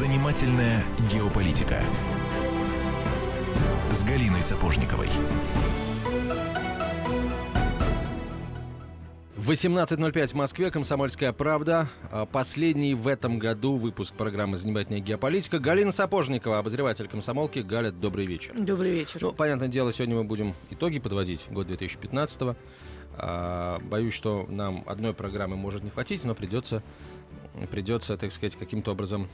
Занимательная геополитика с Галиной Сапожниковой. 18.05 в Москве, «Комсомольская правда». А, Последний в этом году выпуск программы «Занимательная геополитика». Галина Сапожникова, обозреватель комсомолки. Галя, добрый вечер. Добрый вечер. Ну, понятное дело, сегодня мы будем итоги подводить, год 2015 а, Боюсь, что нам одной программы может не хватить, но придется, придется так сказать, каким-то образом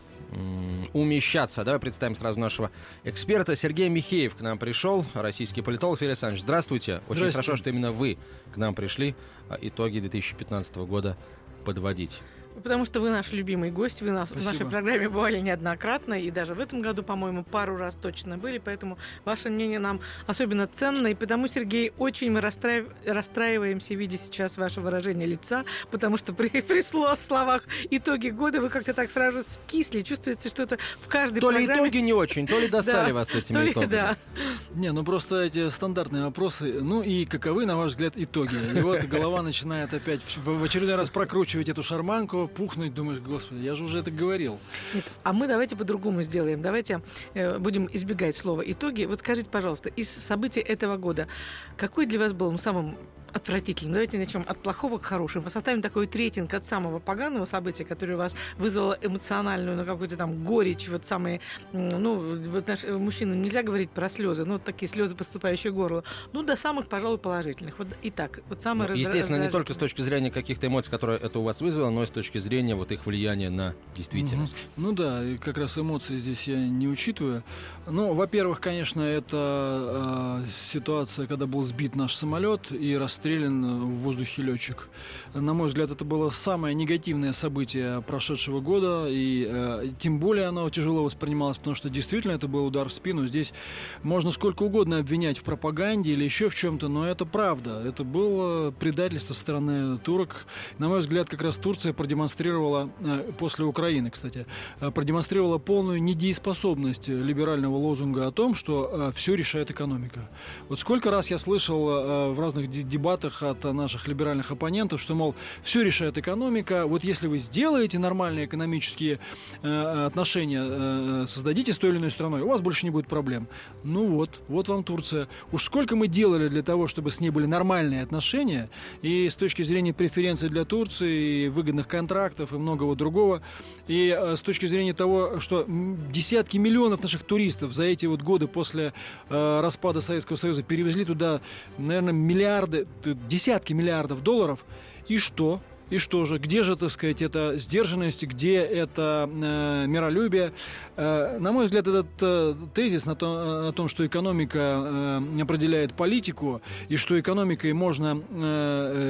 умещаться. Давай представим сразу нашего эксперта. Сергей Михеев к нам пришел, российский политолог. Сергей Александрович, здравствуйте. Очень Здравствуйте. хорошо, что именно вы к нам пришли а, итоги 2015 года подводить. Потому что вы наш любимый гость, вы нас в нашей программе бывали неоднократно, и даже в этом году, по-моему, пару раз точно были, поэтому ваше мнение нам особенно ценно, и потому, Сергей, очень мы расстраив- расстраиваемся, видя сейчас ваше выражение лица, потому что при, при слов- словах итоги года вы как-то так сразу скисли, чувствуете, что это в каждой То ли программе... итоги не очень, то ли достали вас этими то ли- итогами. да. Не, ну просто эти стандартные вопросы. Ну и каковы, на ваш взгляд, итоги? И вот голова начинает опять в очередной раз прокручивать эту шарманку, пухнуть, думаешь, господи, я же уже это говорил. Нет, а мы давайте по-другому сделаем. Давайте э, будем избегать слова итоги. Вот скажите, пожалуйста, из событий этого года, какой для вас был ну, самым отвратительным? Давайте начнем от плохого к хорошему. Составим такой рейтинг от самого поганого события, которое у вас вызвало эмоциональную, ну, какую-то там горечь, вот самые, ну, вот наш, мужчинам нельзя говорить про слезы, ну, вот такие слезы, поступающие в горло. Ну, до самых, пожалуй, положительных. Вот итак, вот самое Ну, Естественно, не только с точки зрения каких-то эмоций, которые это у вас вызвало, но и с точки зрения вот их влияния на действительность. Мгм. Ну да, и как раз эмоции здесь я не учитываю. Ну, во-первых, конечно, это э, ситуация, когда был сбит наш самолет и расстрелян в воздухе летчик. На мой взгляд, это было самое негативное событие прошедшего года, и э, тем более оно тяжело воспринималось, потому что действительно это был удар в спину. Здесь можно сколько угодно обвинять в пропаганде или еще в чем-то, но это правда. Это было предательство со стороны турок. На мой взгляд, как раз Турция продемонстрировала, э, после Украины, кстати, э, продемонстрировала полную недееспособность либерального лозунга о том, что все решает экономика. Вот сколько раз я слышал э, в разных де- дебатах от наших либеральных оппонентов, что, мол, все решает экономика, вот если вы сделаете нормальные экономические э, отношения, э, создадите с той или иной страной, у вас больше не будет проблем. Ну вот, вот вам Турция. Уж сколько мы делали для того, чтобы с ней были нормальные отношения, и с точки зрения преференций для Турции, и выгодных контрактов, и многого другого, и э, с точки зрения того, что десятки миллионов наших туристов за эти вот годы после распада Советского Союза перевезли туда, наверное, миллиарды, десятки миллиардов долларов, и что? И что же, где же, так сказать, эта сдержанность, где это э, миролюбие? Э, на мой взгляд, этот э, тезис на то- о том, что экономика э, определяет политику, и что экономикой можно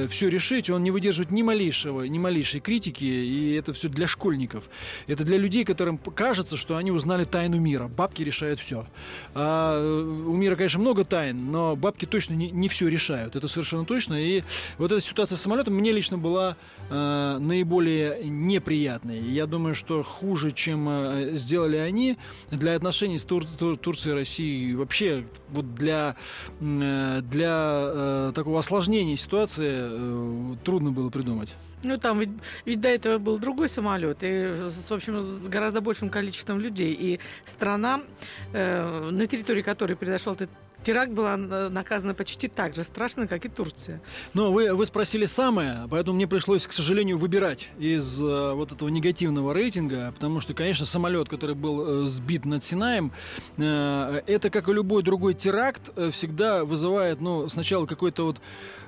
все решить, он не выдерживает ни малейшего, ни малейшей критики, и это все для школьников. Это для людей, которым кажется, что они узнали тайну мира. Бабки решают все. А, э, у мира, конечно, много тайн, но бабки точно не, не все решают. Это совершенно точно. И вот эта ситуация с самолетом мне лично была э, наиболее неприятной. Я думаю, что хуже, чем э, сделали они, для отношений с Тур- Тур- Турцией и Россией, вообще вот для, э, для э, такого осложнения ситуации э, трудно было придумать. Ну, там ведь, ведь до этого был другой самолет, и, в общем, с гораздо большим количеством людей. И страна, э, на территории которой произошел этот теракт, была э, наказана почти так же страшно, как и Турция. Но вы, вы спросили самое, поэтому мне пришлось, к сожалению, выбирать из э, вот этого негативного рейтинга, потому что, конечно, самолет, который был э, сбит над Синаем, э, это, как и любой другой теракт, э, всегда вызывает, ну, сначала какой-то вот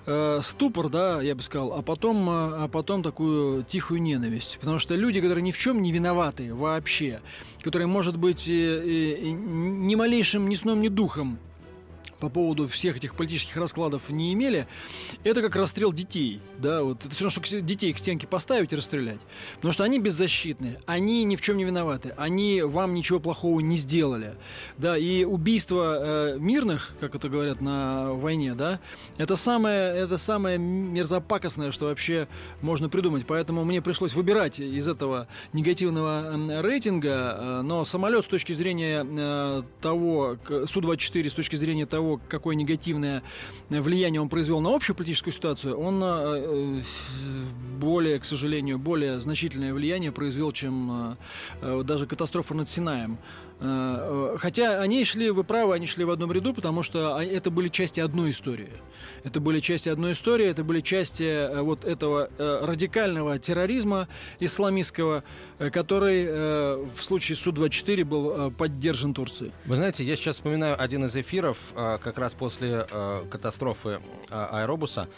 э, ступор, да, я бы сказал, а потом, э, а потом такую тихую ненависть. Потому что люди, которые ни в чем не виноваты вообще, которые, может быть, э, э, ни малейшим ни сном, ни духом по поводу всех этих политических раскладов не имели, это как расстрел детей. Да, вот это все равно, что детей к стенке поставить и расстрелять. Потому что они беззащитны, они ни в чем не виноваты, они вам ничего плохого не сделали. Да, и убийство э, мирных, как это говорят на войне, да, это самое, это самое мерзопакостное, что вообще можно придумать. Поэтому мне пришлось выбирать из этого негативного рейтинга, э, но самолет с точки зрения э, того, к- Су-24 с точки зрения того, того, какое негативное влияние он произвел на общую политическую ситуацию, он более, к сожалению, более значительное влияние произвел, чем даже катастрофа над Синаем. Э, э, хотя они шли, вы правы, они шли в одном ряду, потому что это были части одной истории. Это были части одной истории, это были части э, вот этого радикального терроризма исламистского, который в случае Су-24 был поддержан Турцией. Вы знаете, я сейчас вспоминаю один из эфиров как раз после катастрофы аэробуса,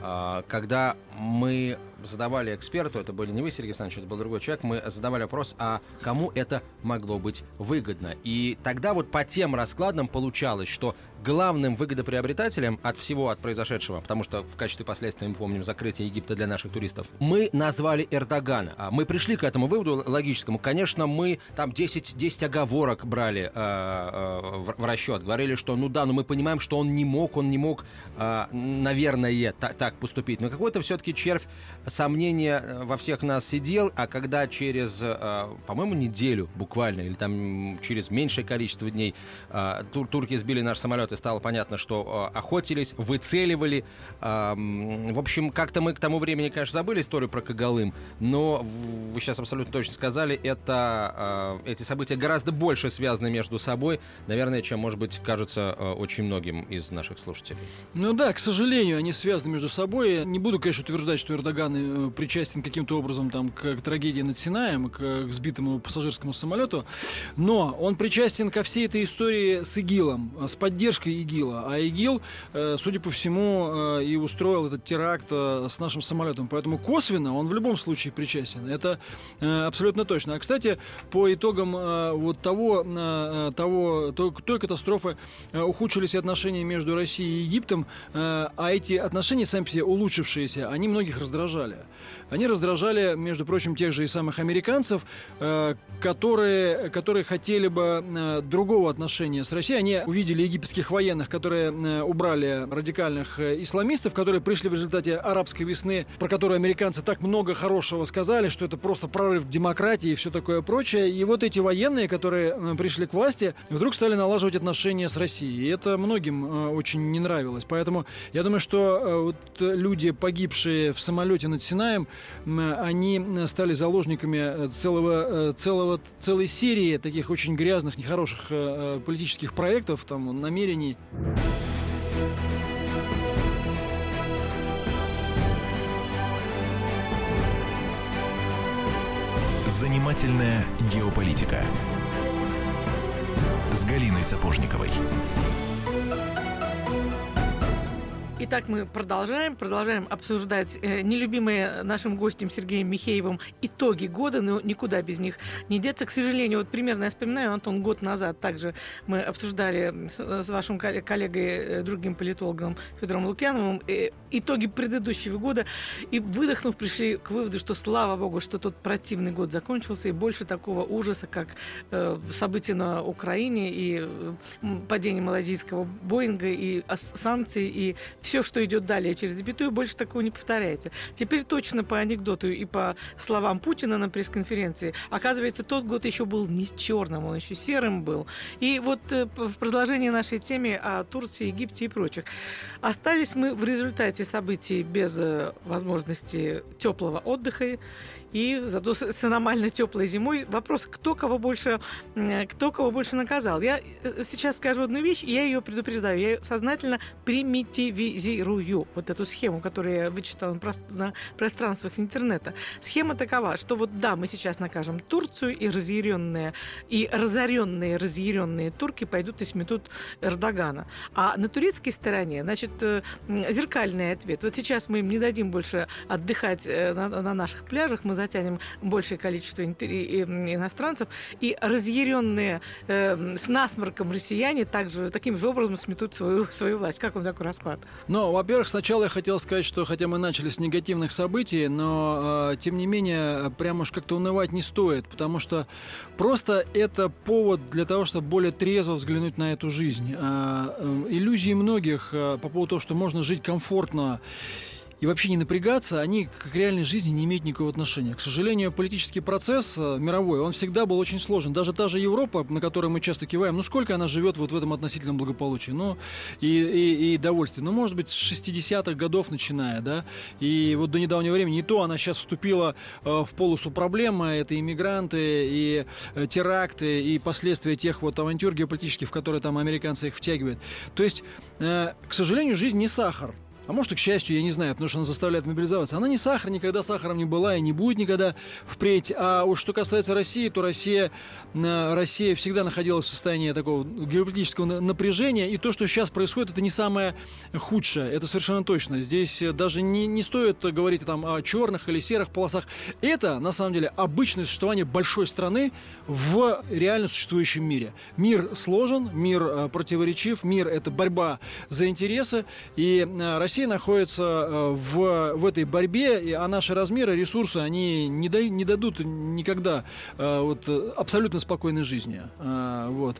когда мы задавали эксперту, это были не вы, Сергей Александрович, это был другой человек, мы задавали вопрос, а кому это могло быть выгодно? И тогда вот по тем раскладам получалось, что главным выгодоприобретателем от всего от произошедшего, потому что в качестве последствия мы помним закрытие Египта для наших туристов, мы назвали Эрдогана. А мы пришли к этому выводу логическому. Конечно, мы там 10, 10 оговорок брали э, э, в, в расчет. Говорили, что ну да, но мы понимаем, что он не мог, он не мог, э, наверное, так, так поступить. Но какой-то все-таки червь сомнения э, во всех нас сидел, а когда через, э, по-моему, неделю буквально, или там через меньшее количество дней э, тур турки сбили наш самолет, стало понятно, что охотились, выцеливали. В общем, как-то мы к тому времени, конечно, забыли историю про Кагалым, но вы сейчас абсолютно точно сказали, это, эти события гораздо больше связаны между собой, наверное, чем, может быть, кажется очень многим из наших слушателей. Ну да, к сожалению, они связаны между собой. Не буду, конечно, утверждать, что Эрдоган Э, причастен каким-то образом там, к, к трагедии над Синаем, к, к сбитому пассажирскому самолету, но он причастен ко всей этой истории с ИГИЛом, с поддержкой ИГИЛа. А ИГИЛ, э, судя по всему, э, и устроил этот теракт с нашим самолетом. Поэтому косвенно он в любом случае причастен. Это абсолютно точно. А, кстати, по итогам вот того, того той катастрофы ухудшились отношения между Россией и Египтом, а эти отношения сами по себе улучшившиеся, они многих раздражали. Они раздражали, между прочим, тех же и самых американцев, э, которые, которые хотели бы э, другого отношения с Россией. Они увидели египетских военных, которые э, убрали радикальных исламистов, которые пришли в результате арабской весны, про которую американцы так много хорошего сказали, что это просто прорыв демократии и все такое прочее. И вот эти военные, которые пришли к власти, вдруг стали налаживать отношения с Россией. И это многим очень не нравилось. Поэтому я думаю, что вот люди, погибшие в самолете над Синаем, они стали заложниками э, целого, э, целого, целой серии таких очень грязных, нехороших э, политических проектов, там, намерений. Занимательная геополитика с Галиной Сапожниковой. Итак, мы продолжаем, продолжаем обсуждать э, нелюбимые нашим гостем Сергеем Михеевым итоги года, но никуда без них не деться. К сожалению, вот примерно я вспоминаю, Антон, год назад также мы обсуждали с, с вашим коллегой, э, другим политологом Федором Лукьяновым, э, итоги предыдущего года, и выдохнув, пришли к выводу, что слава богу, что тот противный год закончился, и больше такого ужаса, как э, события на Украине, и э, падение малазийского Боинга, и санкции, и что идет далее через запятую, больше такого не повторяется. Теперь точно по анекдоту и по словам Путина на пресс-конференции, оказывается, тот год еще был не черным, он еще серым был. И вот э, в продолжении нашей темы о Турции, Египте и прочих. Остались мы в результате событий без э, возможности теплого отдыха и зато с аномально теплой зимой. Вопрос, кто кого больше, кто кого больше наказал. Я э, сейчас скажу одну вещь, и я ее предупреждаю. Я ее сознательно примитивизирую. Вот эту схему, которую я вычитала на пространствах интернета. Схема такова, что вот да, мы сейчас накажем Турцию, и разъяренные, и разоренные, разъяренные турки пойдут и сметут Эрдогана. А на турецкой стороне, значит, э, зеркальный ответ. Вот сейчас мы им не дадим больше отдыхать э, на, на наших пляжах, мы затянем большее количество иностранцев, и разъяренные э, с насморком россияне также таким же образом сметут свою, свою власть. Как вам такой расклад? Ну, во-первых, сначала я хотел сказать, что хотя мы начали с негативных событий, но, э, тем не менее, прямо уж как-то унывать не стоит, потому что просто это повод для того, чтобы более трезво взглянуть на эту жизнь. Э, э, иллюзии многих э, по поводу того, что можно жить комфортно и вообще не напрягаться, они к реальной жизни не имеют никакого отношения. К сожалению, политический процесс э, мировой, он всегда был очень сложен. Даже та же Европа, на которую мы часто киваем, ну сколько она живет вот в этом относительном благополучии, ну и, и, и довольстве. Ну, может быть, с 60-х годов начиная, да, и вот до недавнего времени, не то она сейчас вступила э, в полосу проблемы, это иммигранты, и э, теракты, и последствия тех вот авантюр геополитических, в которые там американцы их втягивают. То есть, к сожалению, жизнь не сахар. А может и к счастью, я не знаю, потому что она заставляет мобилизоваться. Она не сахар, никогда сахаром не была и не будет никогда впредь. А уж что касается России, то Россия, э, Россия всегда находилась в состоянии такого геополитического напряжения. И то, что сейчас происходит, это не самое худшее. Это совершенно точно. Здесь даже не, не стоит говорить там, о черных или серых полосах. Это, на самом деле, обычное существование большой страны в реально существующем мире. Мир сложен, мир э, противоречив, мир — это борьба за интересы. И э, Россия Россия находится э, в, в этой борьбе, а наши размеры, ресурсы, они не, да, не дадут никогда э, вот, абсолютно спокойной жизни. Э, вот.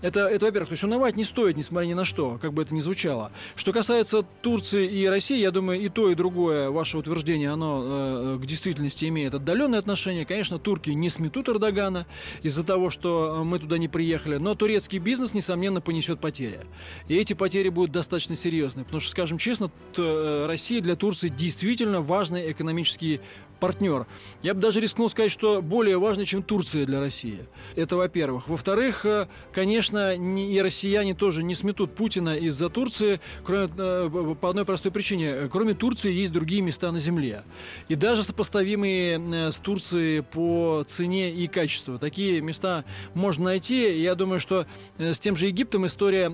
Это, это во-первых, то есть унывать не стоит, несмотря ни на что, как бы это ни звучало. Что касается Турции и России, я думаю, и то, и другое ваше утверждение, оно к действительности имеет отдаленное отношение. Конечно, турки не сметут Эрдогана из-за того, что мы туда не приехали, но турецкий бизнес, несомненно, понесет потери. И эти потери будут достаточно серьезные, потому что, скажем честно, Э, Россия для Турции действительно важный экономический партнер. Я бы даже рискнул сказать, что более важный, чем Турция для России. Это во-первых. Во-вторых, э, конечно, и россияне тоже не сметут Путина из-за Турции, кроме, э, по одной простой причине. Кроме Турции есть другие места на земле. И даже сопоставимые с Турцией по цене и качеству. Такие места можно найти. Я думаю, что с тем же Египтом история,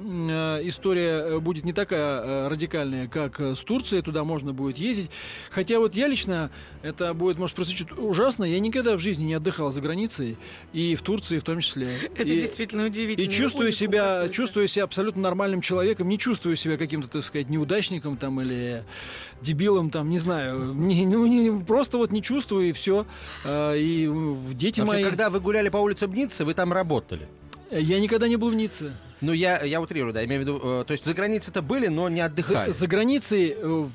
история будет не такая радикальная, как с Турцией. Туда можно будет ездить. Хотя вот я лично, это будет, может, прозвучит ужасно. Я никогда в жизни не отдыхал за границей, и в Турции в том числе. Это и, действительно удивительно. И чувствую себя, чувствую себя абсолютно нормальным человеком, не чувствую себя каким-то, так сказать, неудачником там или дебилом там, не знаю. Не, ну, не, просто вот не чувствую, и все. А, и дети Вообще, мои... когда вы гуляли по улице Бницы, вы там работали? Я никогда не был в Ницце. Ну, я, я утрирую, да, имею в виду, э, то есть за границей-то были, но не отдыхали. За, за границей э,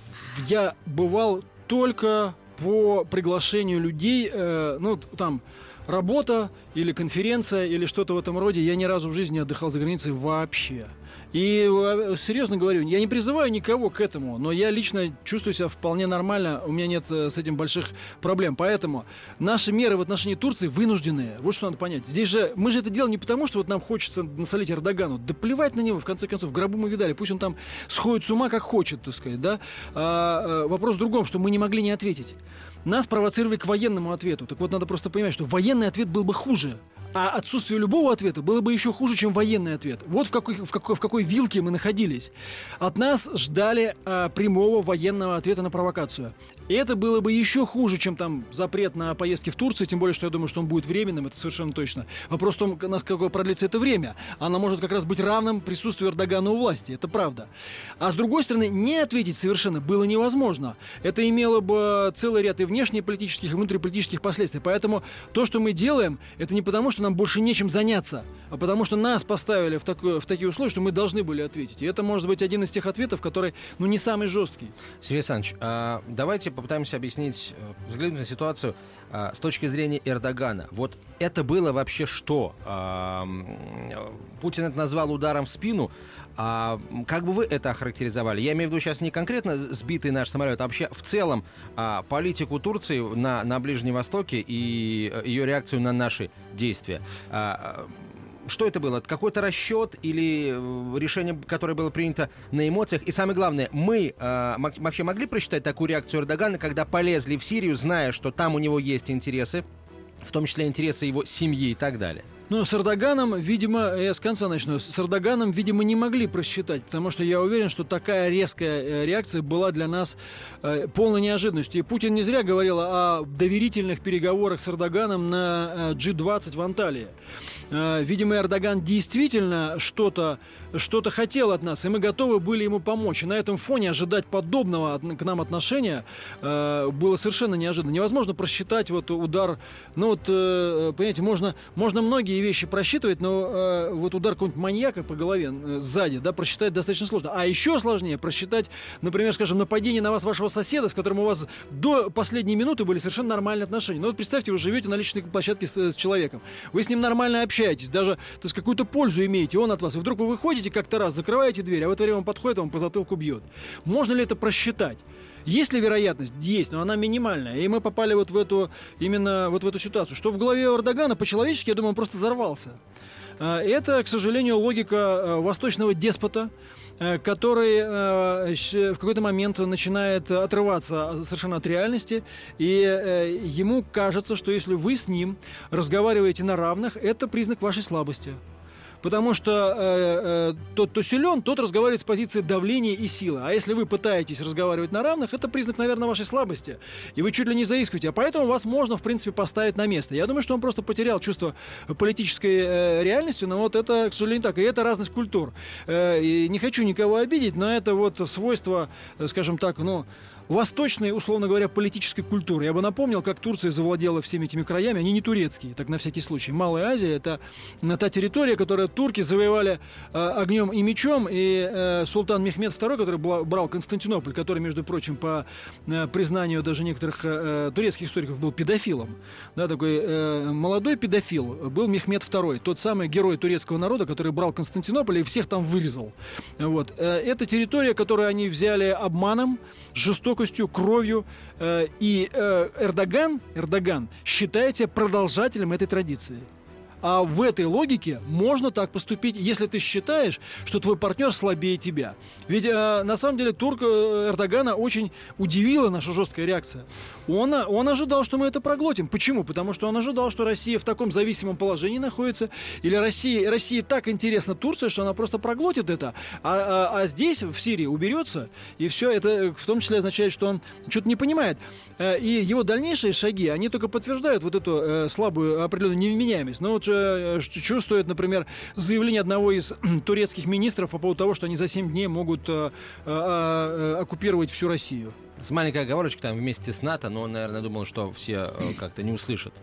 я бывал только по приглашению людей, э, ну, там, работа или конференция или что-то в этом роде, я ни разу в жизни не отдыхал за границей вообще. И э, серьезно говорю, я не призываю никого к этому, но я лично чувствую себя вполне нормально, у меня нет э, с этим больших проблем. Поэтому наши меры в отношении Турции вынужденные. Вот что надо понять. Здесь же мы же это делаем не потому, что вот нам хочется насолить Эрдогану. Да плевать на него, в конце концов, в гробу мы видали. Пусть он там сходит с ума, как хочет, так сказать, да. А, а, вопрос в другом, что мы не могли не ответить. Нас провоцировали к военному ответу. Так вот, надо просто понимать, что военный ответ был бы хуже. А отсутствие любого ответа было бы еще хуже, чем военный ответ. Вот в какой, в какой, в какой вилке мы находились. От нас ждали а, прямого военного ответа на провокацию. И это было бы еще хуже, чем там запрет на поездки в Турцию, тем более, что я думаю, что он будет временным, это совершенно точно. Вопрос в том, насколько продлится это время. Оно может как раз быть равным присутствию Эрдогана у власти, это правда. А с другой стороны, не ответить совершенно было невозможно. Это имело бы целый ряд и внешнеполитических, и внутриполитических последствий. Поэтому то, что мы делаем, это не потому, что нам больше нечем заняться, а потому что нас поставили в, такое, в такие условия, что мы должны были ответить. И это может быть один из тех ответов, который, ну, не самый жесткий. Сергей Александрович, а давайте попытаемся объяснить, э, взглянуть на ситуацию а, с точки зрения Эрдогана. Вот это было вообще что? А, Путин это назвал ударом в спину. А как бы вы это охарактеризовали? Я имею в виду сейчас не конкретно сбитый наш самолет, а вообще в целом а, политику Турции на, на Ближнем Востоке и э, ее реакцию на наши действия. Что это было? Какой-то расчет или э, решение, которое было принято на эмоциях? И самое главное, мы э, вообще могли просчитать такую реакцию Эрдогана, когда полезли в Сирию, зная, что там у него есть интересы, в том числе интересы его семьи и так далее? Ну, с Эрдоганом, видимо, я с конца начну, с Эрдоганом, видимо, не могли просчитать, потому что я уверен, что такая резкая э, реакция была для нас э, полной неожиданностью. И Путин не зря говорил о доверительных переговорах с Эрдоганом на э, G20 в Анталии. Э, видимо, Эрдоган действительно что-то что хотел от нас, и мы готовы были ему помочь. И на этом фоне ожидать подобного к нам отношения э, было совершенно неожиданно. Невозможно просчитать вот удар. Ну вот, э, понимаете, можно, можно многие вещи просчитывать, но э, вот удар какого-нибудь маньяка по голове э, сзади, да, просчитать достаточно сложно. А еще сложнее просчитать, например, скажем, нападение на вас вашего соседа, с которым у вас до последней минуты были совершенно нормальные отношения. Ну вот представьте, вы живете на личной площадке с, с человеком, вы с ним нормально общаетесь, даже, то есть какую-то пользу имеете, он от вас, и вдруг вы выходите как-то раз, закрываете дверь, а в это время он подходит, он по затылку бьет. Можно ли это просчитать? Есть ли вероятность? Есть, но она минимальная. И мы попали вот в эту, именно вот в эту ситуацию. Что в голове Эрдогана по-человечески, я думаю, он просто взорвался. А, это, к сожалению, логика э, восточного деспота, э, который э, в какой-то момент начинает отрываться совершенно от реальности, и ему кажется, что если вы с ним разговариваете на равных, это признак вашей слабости. Потому что э, э, тот, кто силен, тот разговаривает с позиции давления и силы. А если вы пытаетесь разговаривать на равных, это признак, наверное, вашей слабости. И вы чуть ли не заискиваете. А поэтому вас можно, в принципе, поставить на место. Я думаю, что он просто потерял чувство политической э, реальности, но вот это, к сожалению, так. И это разность культур. Э, и не хочу никого обидеть, но это вот свойство, э, скажем так, ну восточной, условно говоря, политической культуры. Я бы напомнил, как Турция завладела всеми этими краями. Они не турецкие, так на всякий случай. Малая Азия – это та территория, которую турки завоевали э, огнем и мечом. И э, султан Мехмед II, который брал Константинополь, который, между прочим, по э, признанию даже некоторых э, турецких историков, был педофилом. Да, такой э, молодой педофил был Мехмед II, тот самый герой турецкого народа, который брал Константинополь и всех там вырезал. Вот. Э, это территория, которую они взяли обманом, жестокостью, кровью. Э, и э, Эрдоган, Эрдоган считает себя продолжателем этой традиции. А в этой логике можно так поступить, если ты считаешь, что твой партнер слабее тебя. Ведь э, на самом деле турк э, Эрдогана очень удивила наша жесткая реакция. Он, он ожидал, что мы это проглотим. Почему? Потому что он ожидал, что Россия в таком зависимом положении находится, или Россия, России так интересна Турция, что она просто проглотит это, а, а, а здесь, в Сирии, уберется, и все это в том числе означает, что он что-то не понимает. Э, и его дальнейшие шаги, они только подтверждают вот эту э, слабую определенную невменяемость. Но вот Э, чувствует, например, заявление одного из турецких министров по поводу того, что они за 7 дней могут э, э, оккупировать всю Россию. С маленькой оговорочкой там вместе с НАТО, но он, наверное, думал, что все как-то не услышат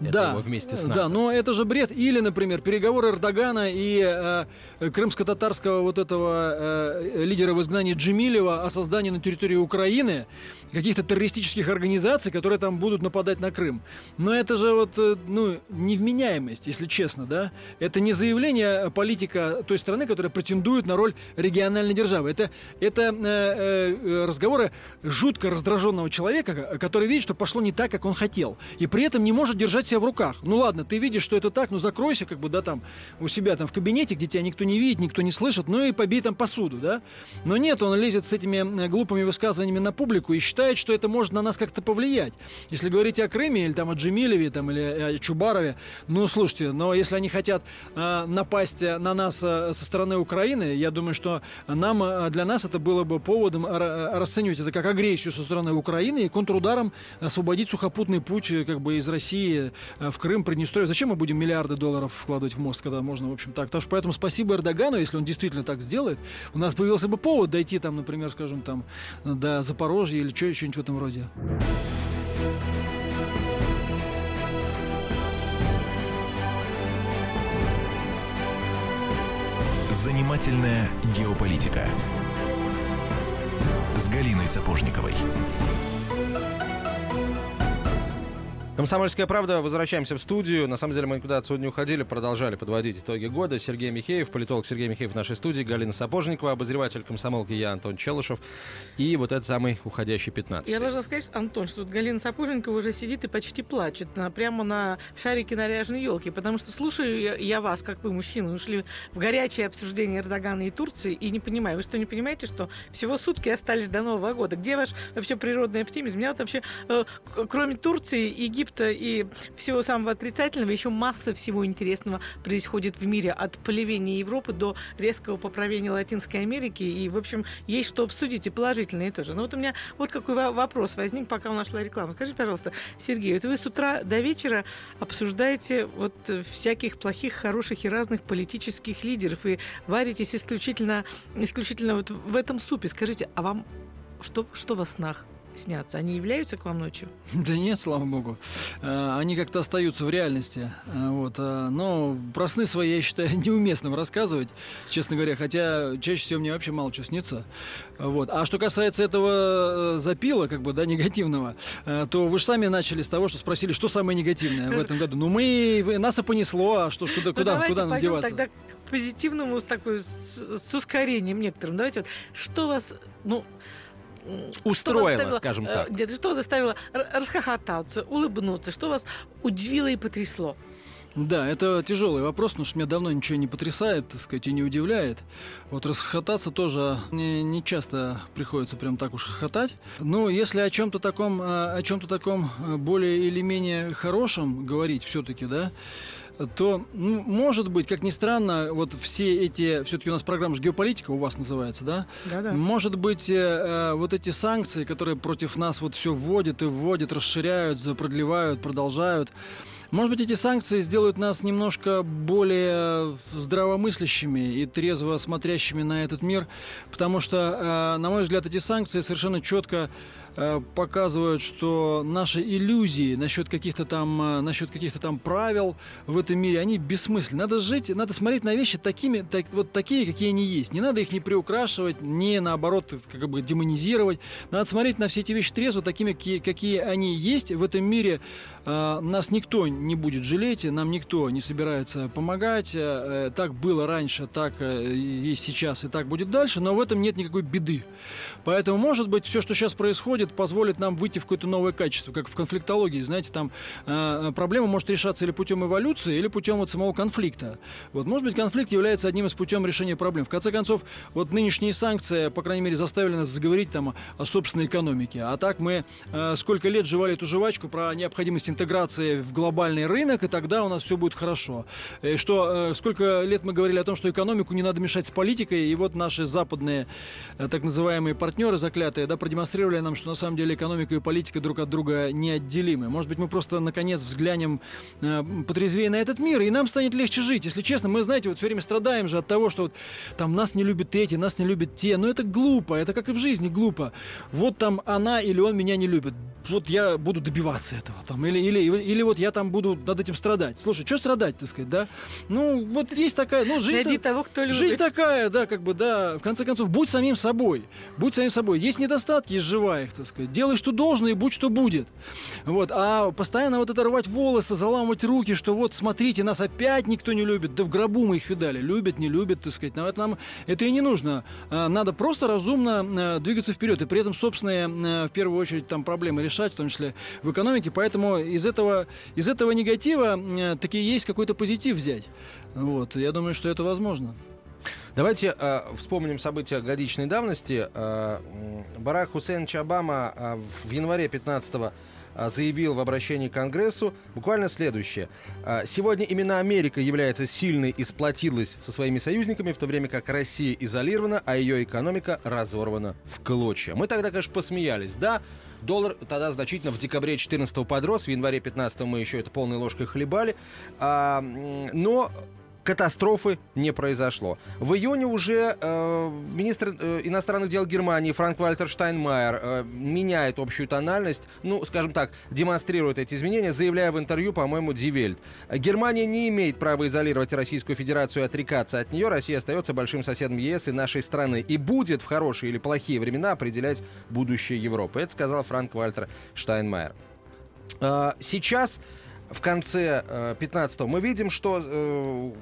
да, его вместе с НАТО. Да, но это же бред. Или, например, переговоры Эрдогана и э, крымско-татарского вот этого э, лидера в изгнании Джемилева о создании на территории Украины каких-то террористических организаций, которые там будут нападать на Крым. Но это же вот, э, ну, невменяемость, если честно, да? Это не заявление политика той страны, которая претендует на роль региональной державы. Это, это э, э, разговоры жутко раздраженного человека, который видит, что пошло не так, как он хотел. И при этом не может держать себя в руках. Ну ладно, ты видишь, что это так, ну закройся, как бы, да, там, у себя там в кабинете, где тебя никто не видит, никто не слышит, ну и побей там посуду, да? Но нет, он лезет с этими э, глупыми высказываниями на публику и считает, считает, что это может на нас как-то повлиять. Если говорить о Крыме или там о Джемилеве там, или о Чубарове, ну, слушайте, но если они хотят э, напасть на нас э, со стороны Украины, я думаю, что нам, э, для нас это было бы поводом расценивать это как агрессию со стороны Украины и контрударом освободить сухопутный путь э, как бы из России э, в Крым, Приднестровье. Зачем мы будем миллиарды долларов вкладывать в мост, когда можно, в общем, так? Так что поэтому спасибо Эрдогану, если он действительно так сделает. У нас появился бы повод дойти там, например, скажем, там до Запорожья или что еще что-нибудь в этом роде. Занимательная геополитика с Галиной Сапожниковой. Комсомольская правда. Возвращаемся в студию. На самом деле мы никуда отсюда не уходили, продолжали подводить итоги года. Сергей Михеев, политолог Сергей Михеев в нашей студии, Галина Сапожникова, обозреватель комсомолки я, Антон Челышев. И вот этот самый уходящий 15 Я должна сказать, Антон, что тут Галина Сапожникова уже сидит и почти плачет на, прямо на шарике наряженной елки, потому что слушаю я, я вас, как вы, мужчины, ушли в горячее обсуждение Эрдогана и Турции, и не понимаю, вы что, не понимаете, что всего сутки остались до Нового года? Где ваш вообще природный оптимизм? Меня вот вообще, э, кроме Турции, Египта, Египта и всего самого отрицательного, еще масса всего интересного происходит в мире. От полевения Европы до резкого поправления Латинской Америки. И, в общем, есть что обсудить и положительное тоже. Но вот у меня вот какой вопрос возник, пока у нас шла реклама. Скажите, пожалуйста, Сергей, вот вы с утра до вечера обсуждаете вот всяких плохих, хороших и разных политических лидеров и варитесь исключительно, исключительно вот в этом супе. Скажите, а вам что, что во снах? Снятся? Они являются к вам ночью? Да нет, слава богу. Э, они как-то остаются в реальности. Э, вот. э, Но про сны свои я считаю неуместным рассказывать, честно говоря. Хотя чаще всего мне вообще мало чего снится. Вот. А что касается этого запила, как бы, да, негативного, то вы же сами начали с того, что спросили, что самое негативное в этом году. Ну, мы, нас и понесло, а что куда, Ну, куда, куда нам деваться? тогда к позитивному, с, такой, с, с ускорением некоторым. Давайте вот, что вас, ну... заставило, скажем э, так. Нет, что заставило расхохотаться, улыбнуться? Что вас удивило и потрясло? Да, это тяжелый вопрос, потому что меня давно ничего не потрясает, так сказать, и не удивляет. Вот расхохотаться тоже не, не часто приходится прям так уж хохотать. Но если о чем-то таком, э, о чем-то таком э, более или менее хорошем говорить все-таки, да, то, ну, может быть, как ни странно, вот все эти, все-таки у нас программа же геополитика у вас называется, да? Да-да. Может быть, э, э, вот эти санкции, которые против нас вот все вводят и вводят, расширяют, продлевают, продолжают, может быть, эти санкции сделают нас немножко более здравомыслящими и трезво смотрящими на этот мир, потому что, э, на мой взгляд, эти санкции совершенно четко показывают, что наши иллюзии насчет каких-то там э, насчет каких-то там правил в этом мире, они бессмысленны. Надо жить, надо смотреть на вещи такими, так, вот такие, какие они есть. Не надо их не приукрашивать, не наоборот как бы демонизировать. Надо смотреть на все эти вещи трезво, такими, какие, какие они есть. В этом мире э, нас никто не будет жалеть, нам никто не собирается помогать. Э, э, так было раньше, так э, есть сейчас и так будет дальше, но в этом нет никакой беды. Поэтому, может быть, все, что сейчас происходит, позволит нам выйти в какое-то новое качество, как в конфликтологии. Знаете, там э, проблема может решаться или путем эволюции, или путем вот самого конфликта. Вот, может быть, конфликт является одним из путем решения проблем. В конце концов, вот нынешние санкции, по крайней мере, заставили нас заговорить там о, собственной экономике. А так мы э, сколько лет жевали эту жвачку про необходимость интеграции в глобальный рынок, и тогда у нас все будет хорошо. И что э, сколько лет мы говорили о том, что экономику не надо мешать с политикой, и вот наши западные э, так называемые партнеры заклятые, да, продемонстрировали нам, что на самом деле экономика и политика друг от друга неотделимы. Может быть, мы просто наконец взглянем э, потрезвее на этот мир, и нам станет легче жить. Если честно, мы, знаете, вот все время страдаем же от того, что вот, там нас не любят эти, нас не любят те. Но это глупо, это как и в жизни глупо. Вот там она или он меня не любит. Вот я буду добиваться этого. Там, или, или, или вот я там буду над этим страдать. Слушай, что страдать, так сказать, да? Ну, вот есть такая, ну, жизнь... Найди того, кто любит. Жизнь такая, да, как бы, да, в конце концов, будь самим собой. Будь самим собой. Есть недостатки, изживай их, так сказать. Делай, что должно, и будь, что будет. Вот. А постоянно вот это рвать волосы, заламывать руки, что вот, смотрите, нас опять никто не любит. Да в гробу мы их видали. Любят, не любят, так сказать. Но это нам это и не нужно. А, Надо просто разумно э, двигаться вперед. И при этом собственные, э, в первую очередь, там проблемы решать, в том числе в экономике. Поэтому из этого, из этого негатива таки есть какой-то позитив взять. Вот. Я думаю, что это возможно. Давайте э, вспомним события годичной давности. Э, Барак Хусейнович Обама э, в январе 15-го э, заявил в обращении к Конгрессу буквально следующее. Э, Сегодня именно Америка является сильной и сплотилась со своими союзниками, в то время как Россия изолирована, а ее экономика разорвана в клочья. Мы тогда, конечно, посмеялись, да? Доллар тогда значительно в декабре 14 подрос, в январе 15 мы еще это полной ложкой хлебали. А, но катастрофы не произошло. В июне уже э, министр э, иностранных дел Германии Франк Вальтер Штайнмайер э, меняет общую тональность, ну, скажем так, демонстрирует эти изменения, заявляя в интервью, по-моему, Дивельт. Германия не имеет права изолировать Российскую Федерацию и отрекаться от нее. Россия остается большим соседом ЕС и нашей страны. И будет в хорошие или плохие времена определять будущее Европы. Это сказал Франк Вальтер Штайнмайер. Э, Сейчас, в конце 15-го, мы видим, что э,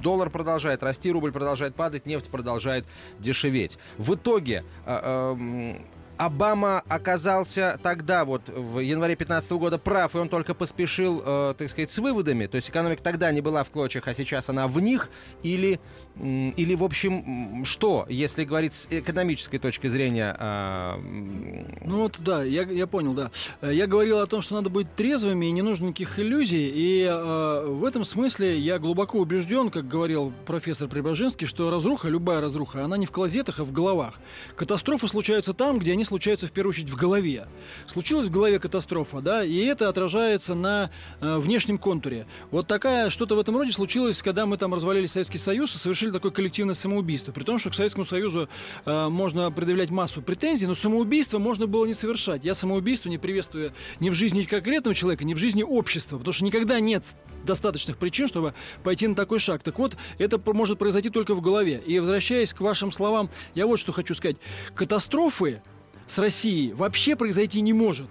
доллар продолжает расти, рубль продолжает падать, нефть продолжает дешеветь. В итоге э, эм, Обама оказался тогда, вот в январе 15 года, прав, и он только поспешил, э, так сказать, с выводами. То есть экономика тогда не была в клочьях, а сейчас она в них. Или, или в общем, что, если говорить с экономической точки зрения? м, Ну вот, да, я, я понял, да. Э, Я говорил о том, что надо быть трезвыми и не нужно никаких иллюзий. И э, в этом смысле я глубоко убежден, как говорил профессор Преображенский, что разруха, любая разруха, она не в клозетах, а в головах. Катастрофы случаются там, где они случаются в первую очередь в голове. Случилась в голове катастрофа, да, и это отражается на э, внешнем контуре. Вот такая, что-то в этом роде случилось, когда мы там развалили Советский Союз и совершили такое коллективное самоубийство. При том, что к Советскому Союзу э, можно предъявлять массу претензий, но самоубийство можно было не совершать. Я самоубийство не приветствую ни в жизни конкретного человека, ни в жизни общества, потому что никогда нет достаточных причин, чтобы пойти на такой шаг. Так вот, это может произойти только в голове. И возвращаясь к вашим словам, я вот что хочу сказать. Катастрофы с Россией вообще произойти не может.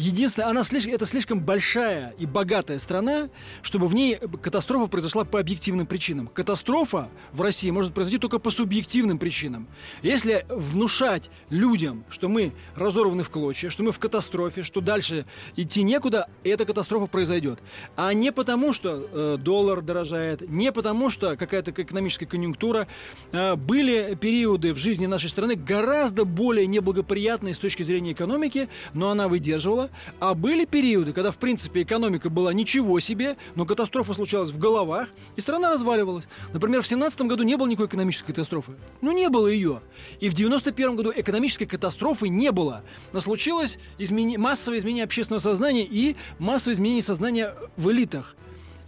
Единственное, она слишком, это слишком большая и богатая страна, чтобы в ней катастрофа произошла по объективным причинам. Катастрофа в России может произойти только по субъективным причинам. Если внушать людям, что мы разорваны в клочья, что мы в катастрофе, что дальше идти некуда, эта катастрофа произойдет. А не потому, что э, доллар дорожает, не потому, что какая-то экономическая конъюнктура. Э, были периоды в жизни нашей страны гораздо более неблагоприятные с точки зрения экономики, но она выдерживала а были периоды, когда, в принципе, экономика была ничего себе, но катастрофа случалась в головах, и страна разваливалась. Например, в 17 году не было никакой экономической катастрофы. Ну, не было ее. И в 91 году экономической катастрофы не было. Но случилось измени... массовое изменение общественного сознания и массовое изменение сознания в элитах.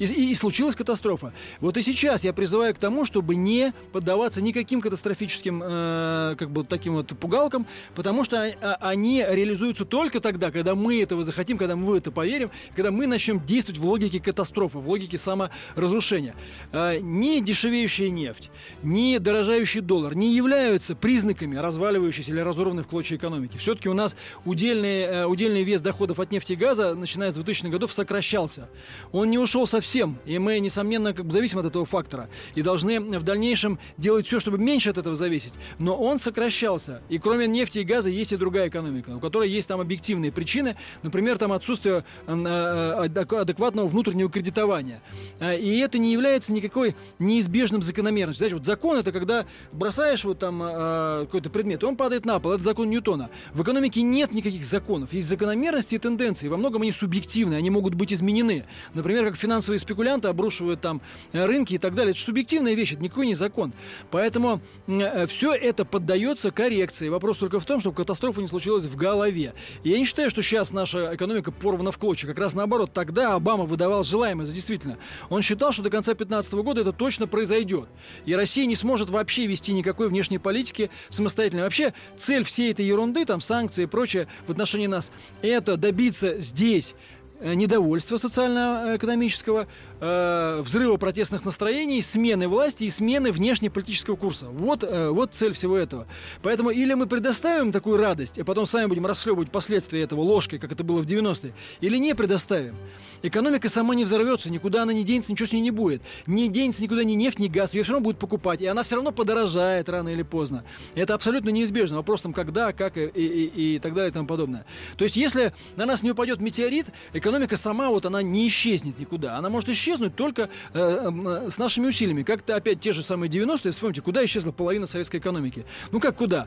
И, и, и случилась катастрофа. Вот и сейчас я призываю к тому, чтобы не поддаваться никаким катастрофическим, э, как бы таким вот пугалкам, потому что а, они реализуются только тогда, когда мы этого захотим, когда мы в это поверим, когда мы начнем действовать в логике катастрофы, в логике саморазрушения. Э, ни дешевеющая нефть, ни дорожающий доллар не являются признаками разваливающейся или разорванной в клочья экономики. Все-таки у нас удельный, э, удельный вес доходов от нефти и газа, начиная с 2000-х годов, сокращался. Он не ушел совсем всем. И мы, несомненно, как бы зависим от этого фактора. И должны в дальнейшем делать все, чтобы меньше от этого зависеть. Но он сокращался. И кроме нефти и газа есть и другая экономика, у которой есть там объективные причины. Например, там отсутствие э, э, адекватного внутреннего кредитования. А, и это не является никакой неизбежным закономерностью. Знаете, вот закон это когда бросаешь вот там э, какой-то предмет, он падает на пол. Это закон Ньютона. В экономике нет никаких законов. Есть закономерности и тенденции. Во многом они субъективны, они могут быть изменены. Например, как финансовые спекулянты обрушивают там э, рынки и так далее. Это субъективная вещь, это никакой не закон. Поэтому э, все это поддается коррекции. Вопрос только в том, чтобы катастрофа не случилась в голове. Я не считаю, что сейчас наша экономика порвана в клочья. Как раз наоборот, тогда Обама выдавал желаемое за действительно. Он считал, что до конца 2015 года это точно произойдет. И Россия не сможет вообще вести никакой внешней политики самостоятельно. Вообще цель всей этой ерунды, там санкции и прочее в отношении нас, это добиться здесь недовольства социально-экономического, э, взрыва протестных настроений, смены власти и смены внешнеполитического курса. Вот, э, вот цель всего этого. Поэтому или мы предоставим такую радость, и потом сами будем расхлебывать последствия этого ложкой, как это было в 90-е, или не предоставим. Экономика сама не взорвется, никуда она не денется, ничего с ней не будет. Не денется никуда ни нефть, ни газ, ее все равно будут покупать, и она все равно подорожает рано или поздно. Это абсолютно неизбежно. Вопрос там когда, как и, и, и, так далее и тому подобное. То есть если на нас не упадет метеорит, экономика сама вот она не исчезнет никуда. Она может исчезнуть только э, э, с нашими усилиями. Как-то опять те же самые 90-е, вспомните, куда исчезла половина советской экономики. Ну как куда?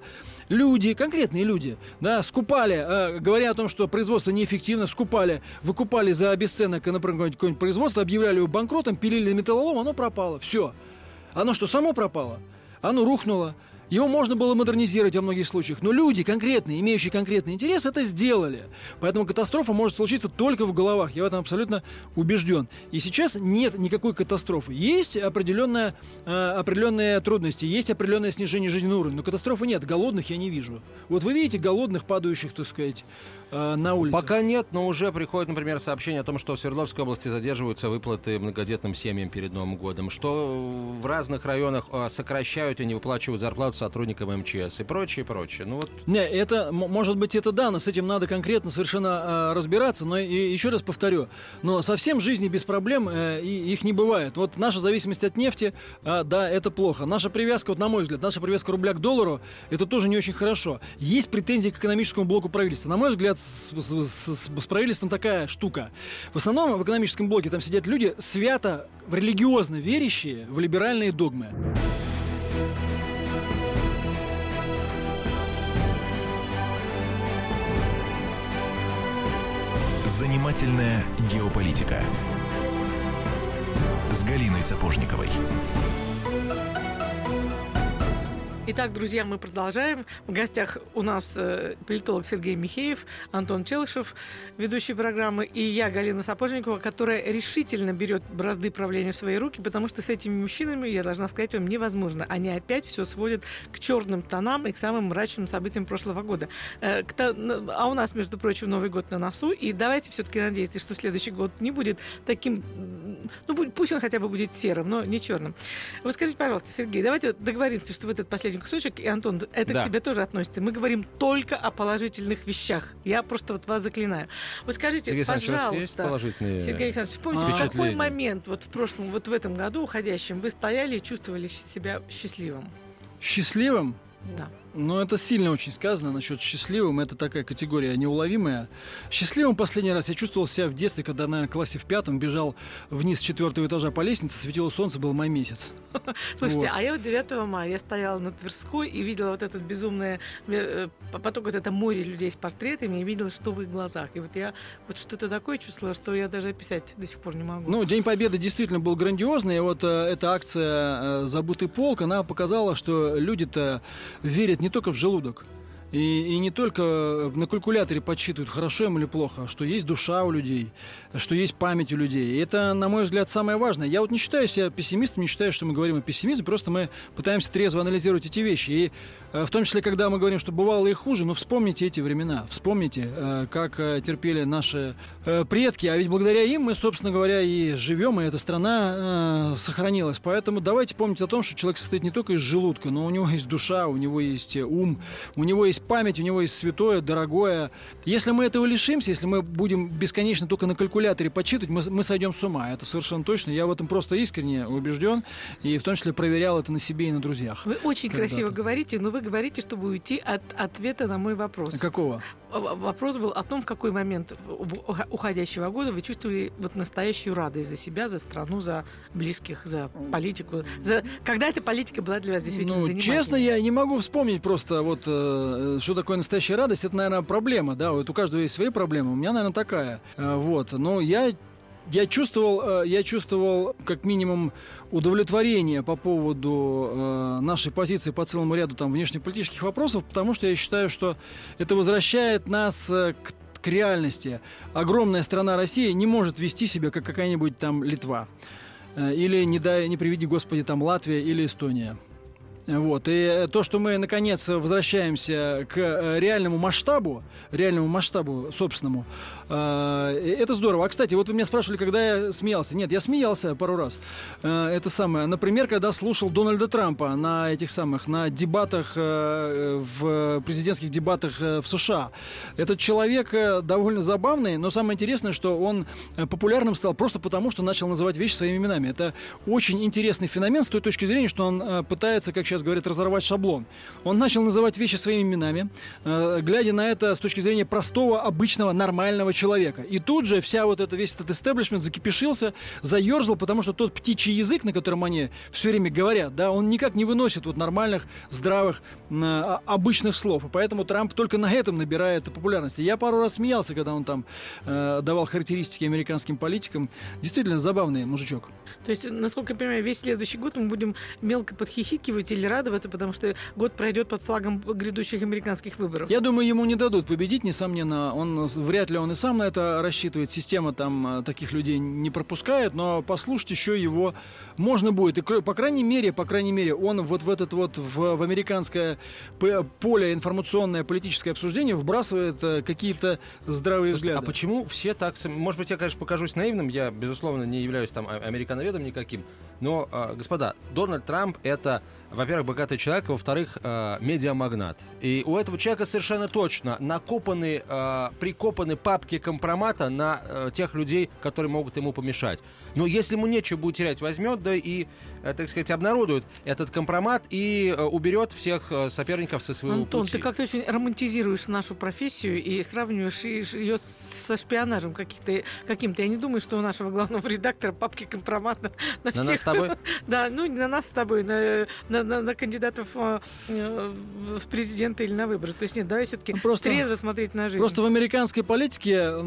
Люди, конкретные люди, да, скупали, э, говоря о том, что производство неэффективно, скупали, выкупали за обесценку бесценок, например, какое-нибудь производство, объявляли его банкротом, пилили металлолом, оно пропало. Все. Оно что, само пропало? Оно рухнуло. Его можно было модернизировать во многих случаях, но люди конкретные, имеющие конкретный интерес, это сделали. Поэтому катастрофа может случиться только в головах. Я в этом абсолютно убежден. И сейчас нет никакой катастрофы. Есть определенная, э, определенные трудности, есть определенное снижение жизненного уровня, но катастрофы нет. Голодных я не вижу. Вот вы видите голодных, падающих, так сказать, э, на улице? Пока нет, но уже приходит, например, сообщение о том, что в Свердловской области задерживаются выплаты многодетным семьям перед Новым годом, что в разных районах э, сокращают и не выплачивают зарплату сотрудникам МЧС и прочее, прочее. Ну вот. Не, это, может быть, это да, но с этим надо конкретно совершенно э, разбираться. Но и, еще раз повторю, но совсем жизни без проблем э, и, их не бывает. Вот наша зависимость от нефти, э, да, это плохо. Наша привязка, вот на мой взгляд, наша привязка рубля к доллару, это тоже не очень хорошо. Есть претензии к экономическому блоку правительства. На мой взгляд, с, с, правительством такая штука. В основном в экономическом блоке там сидят люди свято, религиозно верящие в либеральные догмы. Занимательная геополитика с Галиной Сапожниковой. Итак, друзья, мы продолжаем. В гостях у нас э, политолог Сергей Михеев, Антон Челышев, ведущий программы, и я, Галина Сапожникова, которая решительно берет бразды правления в свои руки, потому что с этими мужчинами, я должна сказать вам, невозможно. Они опять все сводят к черным тонам и к самым мрачным событиям прошлого года. Э, а у нас, между прочим, Новый год на носу, и давайте все-таки надеяться, что следующий год не будет таким, ну пусть он хотя бы будет серым, но не черным. Вы скажите, пожалуйста, Сергей, давайте договоримся, что в этот последний кусочек, и, Антон, это да. к тебе тоже относится, мы говорим только о положительных вещах. Я просто вот вас заклинаю. Вы скажите, Сергей пожалуйста, есть положительные Сергей Александрович, вспомните, в какой момент вот в прошлом, вот в этом году уходящем вы стояли и чувствовали себя счастливым? Счастливым? Да. Ну, это сильно очень сказано насчет счастливым. Это такая категория неуловимая. Счастливым последний раз я чувствовал себя в детстве, когда, наверное, в классе в пятом бежал вниз с четвертого этажа по лестнице, светило солнце, был май месяц. Слушайте, вот. а я вот 9 мая, я стояла на Тверской и видела вот этот безумное, э, поток вот это море людей с портретами, и видела, что в их глазах. И вот я вот что-то такое чувствовала, что я даже описать до сих пор не могу. Ну, День Победы действительно был грандиозный. И вот э, эта акция э, «Забытый полк», она показала, что люди-то верят не только в желудок, и, и не только на калькуляторе подсчитывают, хорошо им или плохо, а что есть душа у людей, что есть память у людей. И это, на мой взгляд, самое важное. Я вот не считаю себя пессимистом, не считаю, что мы говорим о пессимизме, просто мы пытаемся трезво анализировать эти вещи. И э, в том числе, когда мы говорим, что бывало и хуже, но ну, вспомните эти времена, вспомните, э, как э, терпели наши предки, а ведь благодаря им мы, собственно говоря, и живем, и эта страна сохранилась. Поэтому давайте помнить о том, что человек состоит не только из желудка, но у него есть душа, у него есть ум, у него есть память, у него есть святое, дорогое. Если мы этого лишимся, если мы будем бесконечно только на калькуляторе подсчитывать, мы, мы сойдем с ума. Это совершенно точно. Я в этом просто искренне убежден. И в том числе проверял это на себе и на друзьях. Вы очень красиво говорите, но вы говорите, чтобы уйти от ответа на мой вопрос. Какого? Вопрос был о том, в какой момент уходящего года вы чувствовали вот настоящую радость за себя, за страну, за близких, за политику. За... Когда эта политика была для вас действительно ну, Честно, я не могу вспомнить просто вот э, что такое настоящая радость, это, наверное, проблема, да, вот у каждого есть свои проблемы, у меня, наверное, такая, э, вот, но я я чувствовал, э, я чувствовал как минимум удовлетворение по поводу э, нашей позиции по целому ряду там внешнеполитических вопросов, потому что я считаю, что это возвращает нас к к реальности. Огромная страна России не может вести себя, как какая-нибудь там Литва. Или, не дай, не приведи Господи, там Латвия или Эстония. Вот. И то, что мы, наконец, возвращаемся к э, реальному масштабу, реальному масштабу собственному, э, это здорово. А, кстати, вот вы меня спрашивали, когда я смеялся. Нет, я смеялся пару раз. Э, это самое. Например, когда слушал Дональда Трампа на этих самых, на дебатах, в президентских дебатах в США. Этот человек довольно забавный, но самое интересное, что он популярным стал просто потому, что начал называть вещи своими именами. Это очень интересный феномен с той точки зрения, что он пытается, как сейчас сейчас говорят, разорвать шаблон. Он начал называть вещи своими именами, э, глядя на это с точки зрения простого, обычного, нормального человека. И тут же вся вот это, весь этот истеблишмент закипешился, заерзал, потому что тот птичий язык, на котором они все время говорят, да, он никак не выносит вот нормальных, здравых, э, обычных слов. И поэтому Трамп только на этом набирает популярности. Я пару раз смеялся, когда он там э, давал характеристики американским политикам. Действительно забавный мужичок. То есть, насколько я понимаю, весь следующий год мы будем мелко подхихикивать или радоваться, потому что год пройдет под флагом грядущих американских выборов. Я думаю, ему не дадут победить, несомненно. Он вряд ли он и сам на это рассчитывает. Система там э, таких людей не пропускает, но послушать еще его можно будет. И, по крайней мере, по крайней мере, он вот в этот вот в, в американское поле информационное политическое обсуждение вбрасывает э, какие-то здравые Слушайте, взгляды. А почему все так... Может быть, я, конечно, покажусь наивным, я, безусловно, не являюсь там а, американоведом никаким, но, э, господа, Дональд Трамп это во-первых, богатый человек, во-вторых, э, медиамагнат. И у этого человека совершенно точно накопаны, э, прикопаны папки компромата на э, тех людей, которые могут ему помешать. Но если ему нечего будет терять, возьмет, да и, э, так сказать, обнародует этот компромат и э, уберет всех э, соперников со своего Антон, пути. ты как-то очень романтизируешь нашу профессию и сравниваешь ее со шпионажем каким-то. Я не думаю, что у нашего главного редактора папки компромата на, на всех. На нас с тобой? Да, ну не на нас с тобой, на, на на, на, кандидатов в президенты или на выборы. То есть нет, давай все-таки Ну, просто- трезво смотреть на жизнь. Просто в американской политике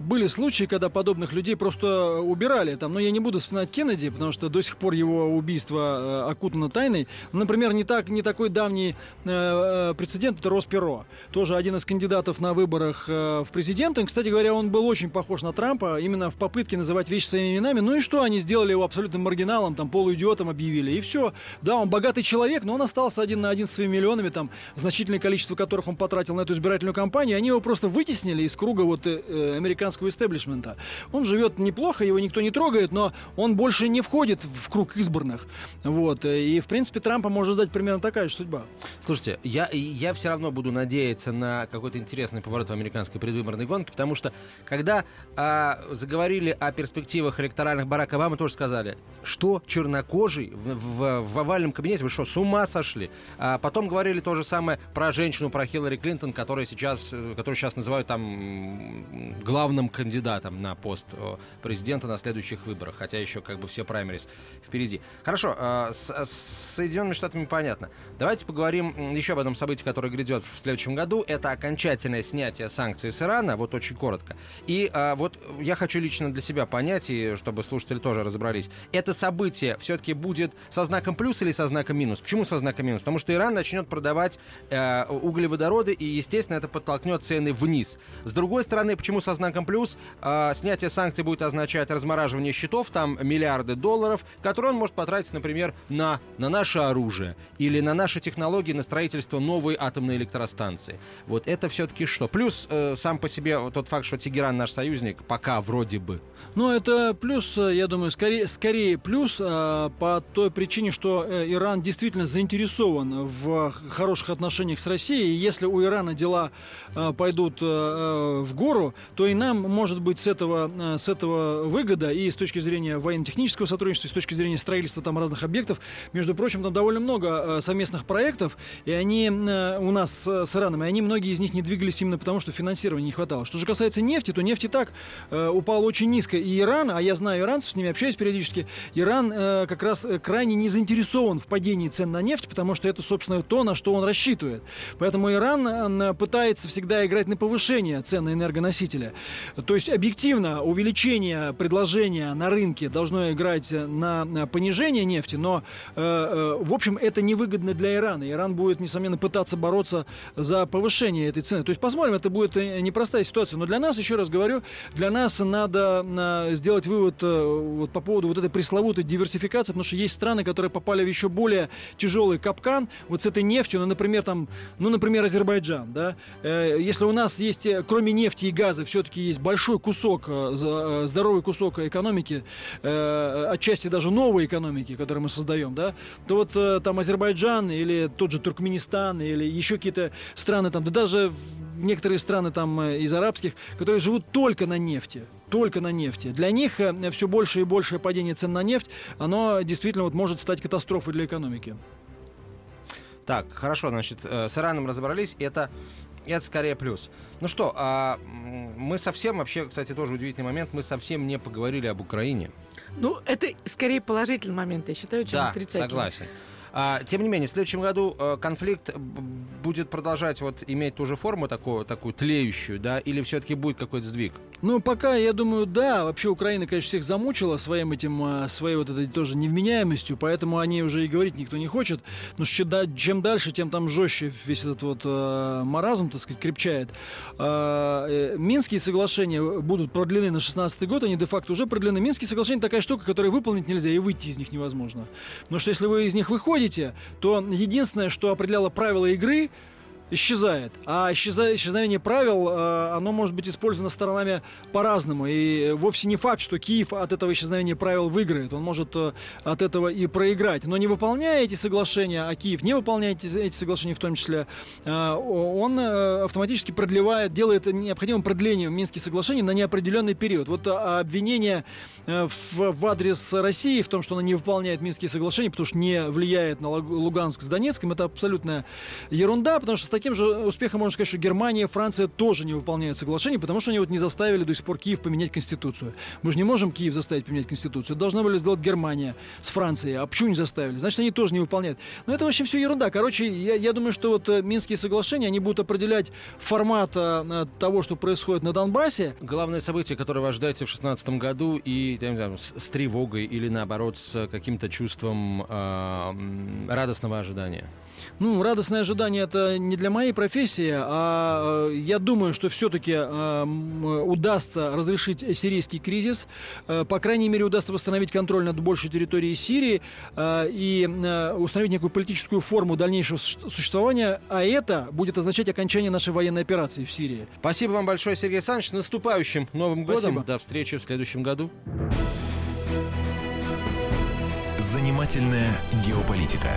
были случаи, когда подобных людей просто убирали. Там, но я не буду вспоминать Кеннеди, потому что до сих пор его убийство э, окутано тайной. Например, не, так, не такой давний э, э, прецедент это Рос Перо. Тоже один из кандидатов на выборах в президенты. Кстати говоря, он был очень похож на Трампа именно в попытке называть вещи своими именами. Ну и что, они сделали его абсолютным маргиналом, там полуидиотом объявили. И все. Да, он богатый человек, но он остался один на один с своими миллионами, там значительное количество которых он потратил на эту избирательную кампанию. Они его просто вытеснили из круга вот э, американского истеблишмента. Он живет неплохо, его никто не трогает, но он больше не входит в круг избранных. Вот. И, в принципе, Трампа может ждать примерно такая же судьба. Слушайте, я, я все равно буду надеяться на какой-то интересный поворот в американской предвыборной гонке, потому что когда а, заговорили о перспективах электоральных Барака Обамы, тоже сказали, что чернокожий в, в- в овальном кабинете, вы что, с ума сошли? А потом говорили то же самое про женщину, про Хиллари Клинтон, которая сейчас, которую сейчас называют там главным кандидатом на пост э, президента на следующих выборах, хотя еще как бы все праймерис впереди. Хорошо, э, с, с Соединенными Штатами понятно. Давайте поговорим еще об одном событии, которое грядет в следующем году. Это окончательное снятие санкций с Ирана, вот очень коротко. И э, вот я хочу лично для себя понять, и чтобы слушатели тоже разобрались, это событие все-таки будет со знаком плюс или со знаком минус? Почему со знаком минус? Потому что Иран начнет продавать э, углеводороды, и, естественно, это подтолкнет цены вниз. С другой стороны, почему со знаком плюс? Э, снятие санкций будет означать размораживание счетов, там миллиарды долларов, которые он может потратить, например, на, на наше оружие или на наши технологии, на строительство новой атомной электростанции. Вот это все-таки что? Плюс э, сам по себе тот факт, что Тегеран наш союзник, пока вроде бы. Ну, это плюс, э, я думаю, скорее, скорее плюс э, по той причине, что э, Иран действительно заинтересован в хороших отношениях с Россией. И если у Ирана дела э, пойдут э, э, в гору, то и нам может быть с этого, э, с этого выгода и с точки зрения военно-технического сотрудничества, и с точки зрения строительства там разных объектов. Между прочим, там довольно много э, совместных проектов, и они э, у нас с, с Ираном, и они, многие из них не двигались именно потому, что финансирования не хватало. Что же касается нефти, то нефть и так э, упала очень низко. И Иран, а я знаю иранцев, с ними общаюсь периодически, Иран э, как раз э, крайне не заинтересован в падении цен на нефть, потому что это, собственно, то, на что он рассчитывает. Поэтому Иран э, пытается всегда играть на повышение цен на энергоносители. То есть объективно увеличение предложения на рынке должно играть на, на понижение нефти, но, э, э, в общем, это невыгодно для Ирана. Иран будет, несомненно, пытаться бороться за повышение этой цены. То есть посмотрим, это будет э, непростая ситуация. Но для нас, еще раз говорю, для нас надо э, сделать вывод э, вот, по поводу вот этой пресловутой диверсификации, потому что есть страны, которые попали в еще более тяжелый капкан вот с этой нефтью, ну, например, там, ну, например, Азербайджан, да. Э, Если у нас есть, э, кроме нефти и газа, все-таки есть большой кусок, э, э, здоровый кусок экономики, э, отчасти даже новой экономики, которую мы создаем, да, то вот э, там Азербайджан или тот же Туркменистан или еще какие-то страны там, да даже некоторые страны там э, из арабских, которые живут только на нефти, только на нефти. Для них все больше и большее падение цен на нефть, оно действительно вот может стать катастрофой для экономики. Так, хорошо, значит, э, с Ираном разобрались, это, это скорее плюс. Ну что, а, мы совсем, вообще, кстати, тоже удивительный момент, мы совсем не поговорили об Украине. Ну, это скорее положительный момент, я считаю, чем да, отрицательный. согласен. А, тем не менее, в следующем году э, конфликт будет продолжать вот иметь ту же форму такую, такую тлеющую, да, или все-таки будет какой-то сдвиг? Ну, пока, я думаю, да. Вообще Украина, конечно, всех замучила своим этим, а, своей вот этой тоже невменяемостью, поэтому о ней уже и говорить никто не хочет. Но чем дальше, тем там жестче весь этот вот э, маразм, так сказать, крепчает. А, э, Минские соглашения будут продлены на 16 год, они де-факто уже продлены. Минские соглашения такая штука, которую выполнить нельзя, и выйти из них невозможно. Потому что если вы из них выходите, то единственное, что определяло правила игры, исчезает. А исчеза- исчезновение правил, э, оно может быть использовано сторонами по-разному. И вовсе не факт, что Киев от этого исчезновения правил выиграет. Он может э, от этого и проиграть. Но не выполняя эти соглашения, а Киев не выполняет эти, соглашения в том числе, э, он автоматически продлевает, делает необходимым продлением Минских соглашений на неопределенный период. Вот а, обвинение э, в, адрес России в том, что она не выполняет Минские соглашения, потому что не влияет на Луг- Луганск с Донецком, это абсолютная ерунда, потому что с таким же успехом можно сказать, что Германия, Франция тоже не выполняют соглашение, потому что они вот не заставили до сих пор Киев поменять конституцию. Мы же не можем Киев заставить поменять конституцию. Должна были сделать Германия с Францией. А почему не заставили? Значит, они тоже не выполняют. Но это вообще все ерунда. Короче, я, я думаю, что вот э, Минские соглашения, они будут определять формат э, того, что происходит на Донбассе. Главное событие, которое вы ожидаете в 2016 году, и я не знаю, с, с тревогой или наоборот с каким-то чувством э, радостного ожидания. Ну, радостное ожидание это не для моей профессии, а э, я думаю, что все-таки э, удастся разрешить сирийский кризис. Э, по крайней мере, удастся восстановить контроль над большей территорией Сирии э, и э, установить некую политическую форму дальнейшего существования, а это будет означать окончание нашей военной операции в Сирии. Спасибо вам большое, Сергей Александрович. С наступающим Новым годом. Спасибо. До встречи в следующем году. Занимательная геополитика.